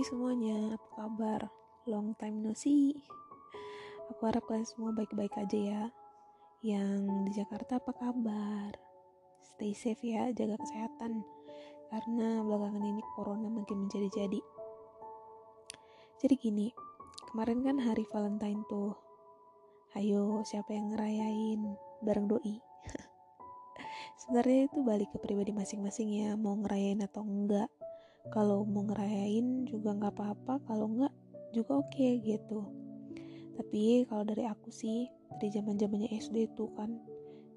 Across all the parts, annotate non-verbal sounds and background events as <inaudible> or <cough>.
Semuanya, apa kabar? Long time no see. Aku harap kalian semua baik-baik aja ya. Yang di Jakarta apa kabar? Stay safe ya, jaga kesehatan. Karena belakangan ini corona makin menjadi-jadi. Jadi gini, kemarin kan hari Valentine tuh. Ayo, siapa yang ngerayain bareng doi? <laughs> Sebenarnya itu balik ke pribadi masing-masing ya, mau ngerayain atau enggak kalau mau ngerayain juga nggak apa-apa kalau nggak juga oke okay, gitu. Tapi kalau dari aku sih dari zaman zamannya SD itu kan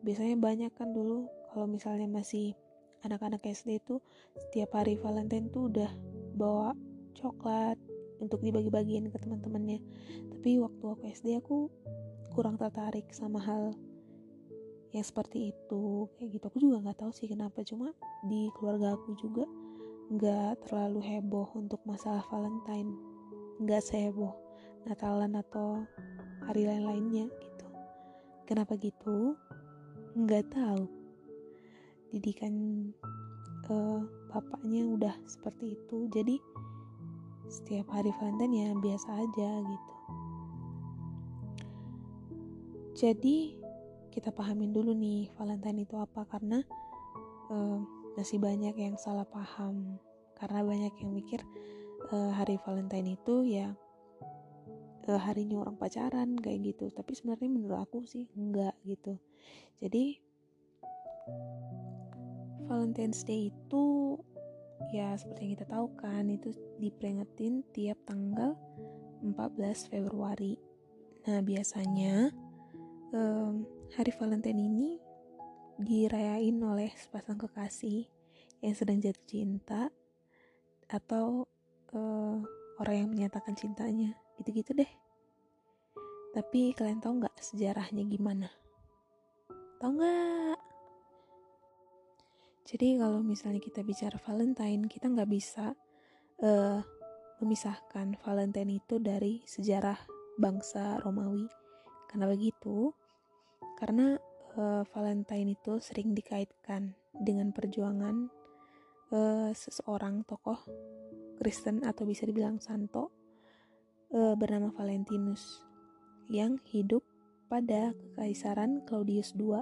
biasanya banyak kan dulu kalau misalnya masih anak-anak SD itu setiap hari Valentine tuh udah bawa coklat untuk dibagi-bagiin ke teman-temannya. Tapi waktu aku SD aku kurang tertarik sama hal yang seperti itu kayak gitu. Aku juga nggak tahu sih kenapa cuma di keluarga aku juga nggak terlalu heboh untuk masalah Valentine. Nggak seheboh Natalan atau hari lain-lainnya gitu. Kenapa gitu? Nggak tahu. Didikan uh, bapaknya udah seperti itu. Jadi setiap hari Valentine ya biasa aja gitu. Jadi kita pahamin dulu nih Valentine itu apa. Karena uh, masih banyak yang salah paham. Karena banyak yang mikir uh, hari Valentine itu ya uh, harinya orang pacaran kayak gitu. Tapi sebenarnya menurut aku sih enggak gitu. Jadi Valentine's Day itu ya seperti yang kita tahu kan itu diperingetin tiap tanggal 14 Februari. Nah biasanya um, hari Valentine ini dirayain oleh sepasang kekasih yang sedang jatuh cinta atau uh, orang yang menyatakan cintanya. Gitu-gitu deh. Tapi kalian tahu nggak sejarahnya gimana? Tahu nggak? Jadi kalau misalnya kita bicara Valentine kita nggak bisa uh, memisahkan Valentine itu dari sejarah bangsa Romawi. Karena begitu karena uh, Valentine itu sering dikaitkan dengan perjuangan uh, seseorang tokoh Kristen atau bisa dibilang santo uh, bernama Valentinus yang hidup pada kekaisaran Claudius II.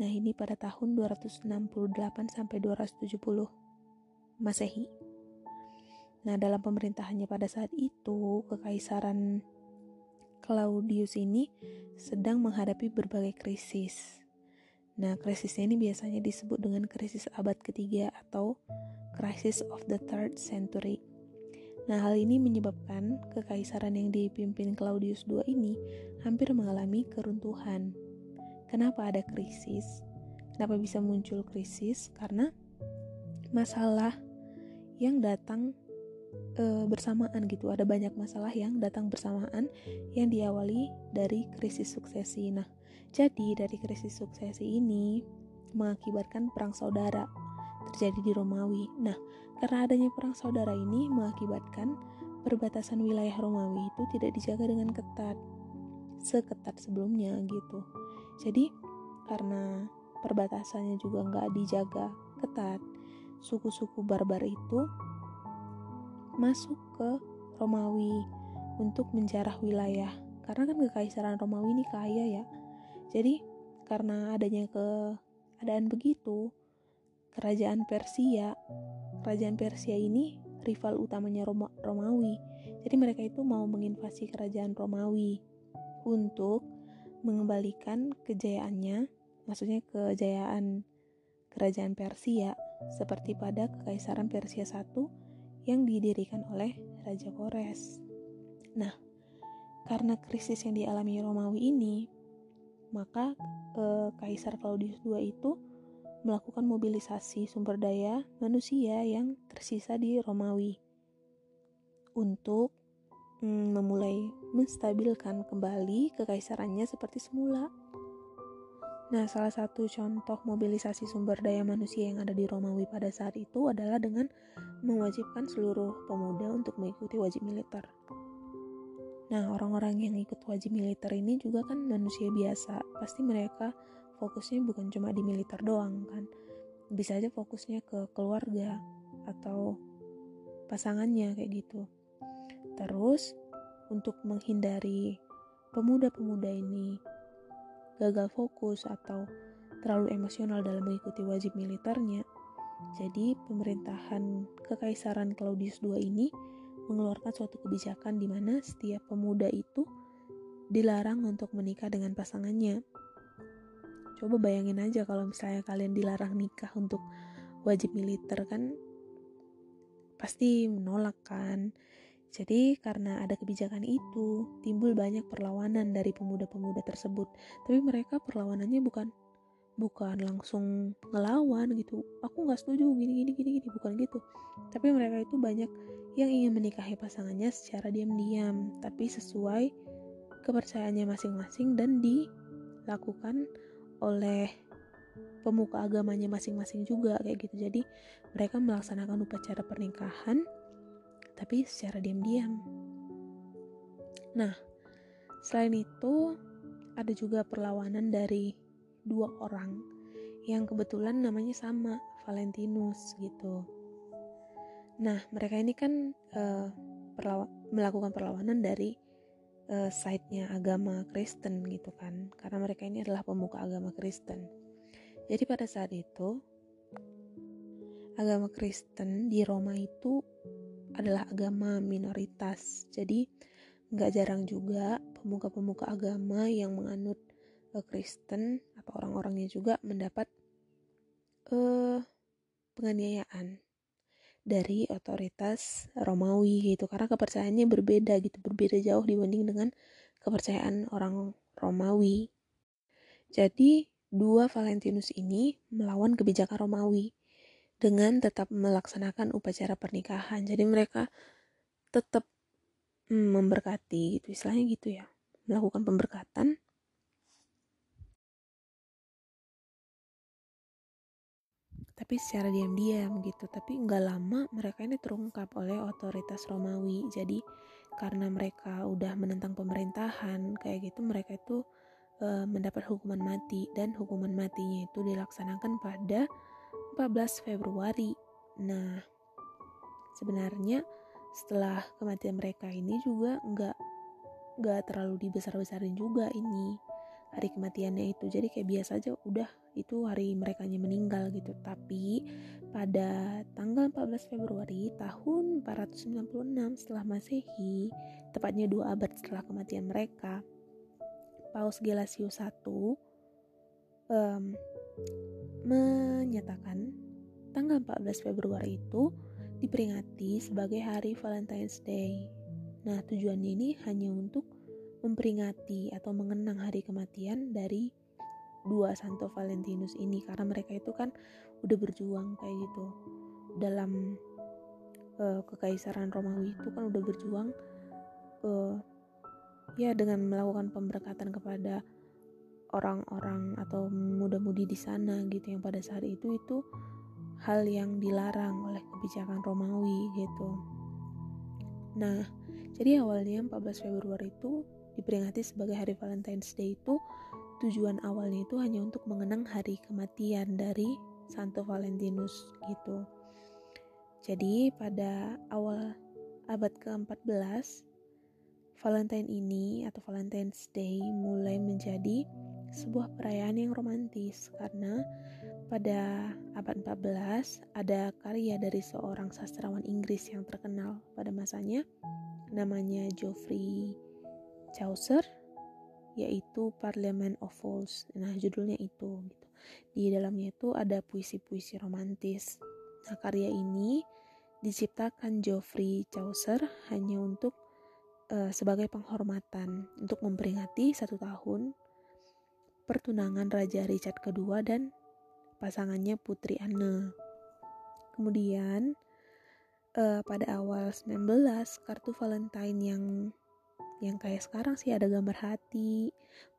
Nah, ini pada tahun 268 sampai 270 Masehi. Nah, dalam pemerintahannya pada saat itu, kekaisaran Claudius ini sedang menghadapi berbagai krisis. Nah, krisisnya ini biasanya disebut dengan krisis abad ketiga atau crisis of the third century. Nah, hal ini menyebabkan kekaisaran yang dipimpin Claudius II ini hampir mengalami keruntuhan. Kenapa ada krisis? Kenapa bisa muncul krisis? Karena masalah yang datang e, bersamaan gitu. Ada banyak masalah yang datang bersamaan yang diawali dari krisis suksesi. Nah, jadi dari krisis suksesi ini mengakibatkan perang saudara terjadi di Romawi. Nah, karena adanya perang saudara ini mengakibatkan perbatasan wilayah Romawi itu tidak dijaga dengan ketat seketat sebelumnya gitu. Jadi karena perbatasannya juga nggak dijaga ketat, suku-suku barbar itu masuk ke Romawi untuk menjarah wilayah. Karena kan kekaisaran Romawi ini kaya ya. Jadi karena adanya keadaan begitu, kerajaan Persia, kerajaan Persia ini rival utamanya Roma, Romawi. Jadi mereka itu mau menginvasi kerajaan Romawi untuk mengembalikan kejayaannya, maksudnya kejayaan kerajaan Persia seperti pada kekaisaran Persia I yang didirikan oleh Raja Kores. Nah, karena krisis yang dialami Romawi ini, maka eh, Kaisar Claudius II itu melakukan mobilisasi sumber daya manusia yang tersisa di Romawi untuk mm, memulai menstabilkan kembali kekaisarannya seperti semula. Nah, salah satu contoh mobilisasi sumber daya manusia yang ada di Romawi pada saat itu adalah dengan mewajibkan seluruh pemuda untuk mengikuti wajib militer. Nah, orang-orang yang ikut wajib militer ini juga kan manusia biasa. Pasti mereka fokusnya bukan cuma di militer doang kan. Bisa aja fokusnya ke keluarga atau pasangannya kayak gitu. Terus, untuk menghindari pemuda-pemuda ini gagal fokus atau terlalu emosional dalam mengikuti wajib militernya, jadi pemerintahan Kekaisaran Claudius II ini mengeluarkan suatu kebijakan di mana setiap pemuda itu dilarang untuk menikah dengan pasangannya. Coba bayangin aja kalau misalnya kalian dilarang nikah untuk wajib militer kan pasti menolak kan. Jadi karena ada kebijakan itu, timbul banyak perlawanan dari pemuda-pemuda tersebut. Tapi mereka perlawanannya bukan bukan langsung ngelawan gitu. Aku nggak setuju gini gini gini gini bukan gitu. Tapi mereka itu banyak yang ingin menikahi pasangannya secara diam-diam, tapi sesuai kepercayaannya masing-masing dan dilakukan oleh pemuka agamanya masing-masing juga kayak gitu. Jadi mereka melaksanakan upacara pernikahan tapi secara diam-diam. Nah, selain itu ada juga perlawanan dari dua orang yang kebetulan namanya sama, Valentinus gitu. Nah, mereka ini kan uh, perlaw melakukan perlawanan dari uh, side-nya agama Kristen gitu kan, karena mereka ini adalah pemuka agama Kristen. Jadi pada saat itu agama Kristen di Roma itu adalah agama minoritas. Jadi nggak jarang juga pemuka-pemuka agama yang menganut uh, Kristen atau orang-orangnya juga mendapat uh, penganiayaan dari otoritas Romawi gitu karena kepercayaannya berbeda gitu berbeda jauh dibanding dengan kepercayaan orang Romawi. Jadi dua Valentinus ini melawan kebijakan Romawi dengan tetap melaksanakan upacara pernikahan. Jadi mereka tetap mm, memberkati gitu istilahnya gitu ya. Melakukan pemberkatan tapi secara diam-diam gitu tapi nggak lama mereka ini terungkap oleh otoritas Romawi jadi karena mereka udah menentang pemerintahan kayak gitu mereka itu e, mendapat hukuman mati dan hukuman matinya itu dilaksanakan pada 14 Februari. Nah, sebenarnya setelah kematian mereka ini juga nggak nggak terlalu dibesar-besarin juga ini hari kematiannya itu jadi kayak biasa aja udah itu hari mereka meninggal gitu tapi pada tanggal 14 Februari tahun 496 setelah masehi tepatnya dua abad setelah kematian mereka Paus Gelasius I um, menyatakan tanggal 14 Februari itu diperingati sebagai hari Valentine's Day. Nah, tujuannya ini hanya untuk memperingati atau mengenang hari kematian dari dua Santo Valentinus ini karena mereka itu kan udah berjuang kayak gitu dalam uh, kekaisaran Romawi itu kan udah berjuang uh, ya dengan melakukan pemberkatan kepada orang-orang atau muda-mudi di sana gitu yang pada saat itu itu hal yang dilarang oleh kebijakan Romawi gitu. Nah, jadi awalnya 14 Februari itu diperingati sebagai hari Valentine's Day itu tujuan awalnya itu hanya untuk mengenang hari kematian dari Santo Valentinus gitu. Jadi pada awal abad ke-14 Valentine ini atau Valentine's Day mulai menjadi sebuah perayaan yang romantis karena pada abad 14 ada karya dari seorang sastrawan Inggris yang terkenal pada masanya namanya Geoffrey Chaucer yaitu Parliament of Fools. Nah, judulnya itu gitu. Di dalamnya itu ada puisi-puisi romantis. Nah, karya ini diciptakan Geoffrey Chaucer hanya untuk uh, sebagai penghormatan untuk memperingati satu tahun pertunangan Raja Richard II dan pasangannya Putri Anne. Kemudian uh, pada awal 19 kartu Valentine yang yang kayak sekarang sih ada gambar hati,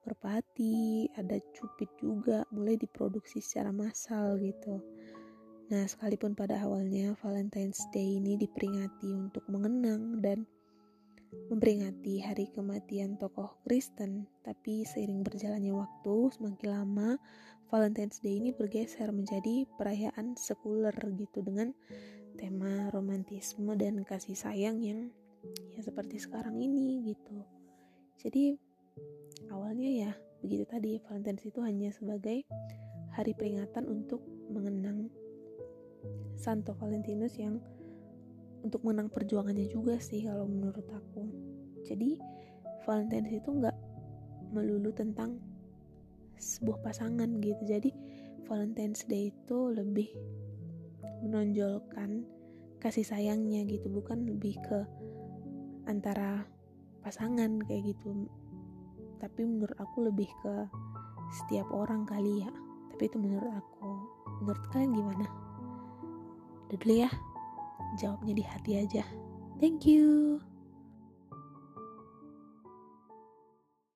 merpati, ada cupid juga mulai diproduksi secara massal gitu. Nah, sekalipun pada awalnya Valentine's Day ini diperingati untuk mengenang dan memperingati hari kematian tokoh Kristen, tapi seiring berjalannya waktu, semakin lama Valentine's Day ini bergeser menjadi perayaan sekuler gitu dengan tema romantisme dan kasih sayang yang ya seperti sekarang ini gitu. Jadi awalnya ya begitu tadi Valentine's itu hanya sebagai hari peringatan untuk mengenang Santo Valentinus yang untuk menang perjuangannya juga sih kalau menurut aku. Jadi Valentine's itu nggak melulu tentang sebuah pasangan gitu. Jadi Valentine's Day itu lebih menonjolkan kasih sayangnya gitu bukan lebih ke antara pasangan kayak gitu. Tapi menurut aku lebih ke setiap orang kali ya. Tapi itu menurut aku. Menurut kalian gimana? Udah dulu ya jawabnya di hati aja. Thank you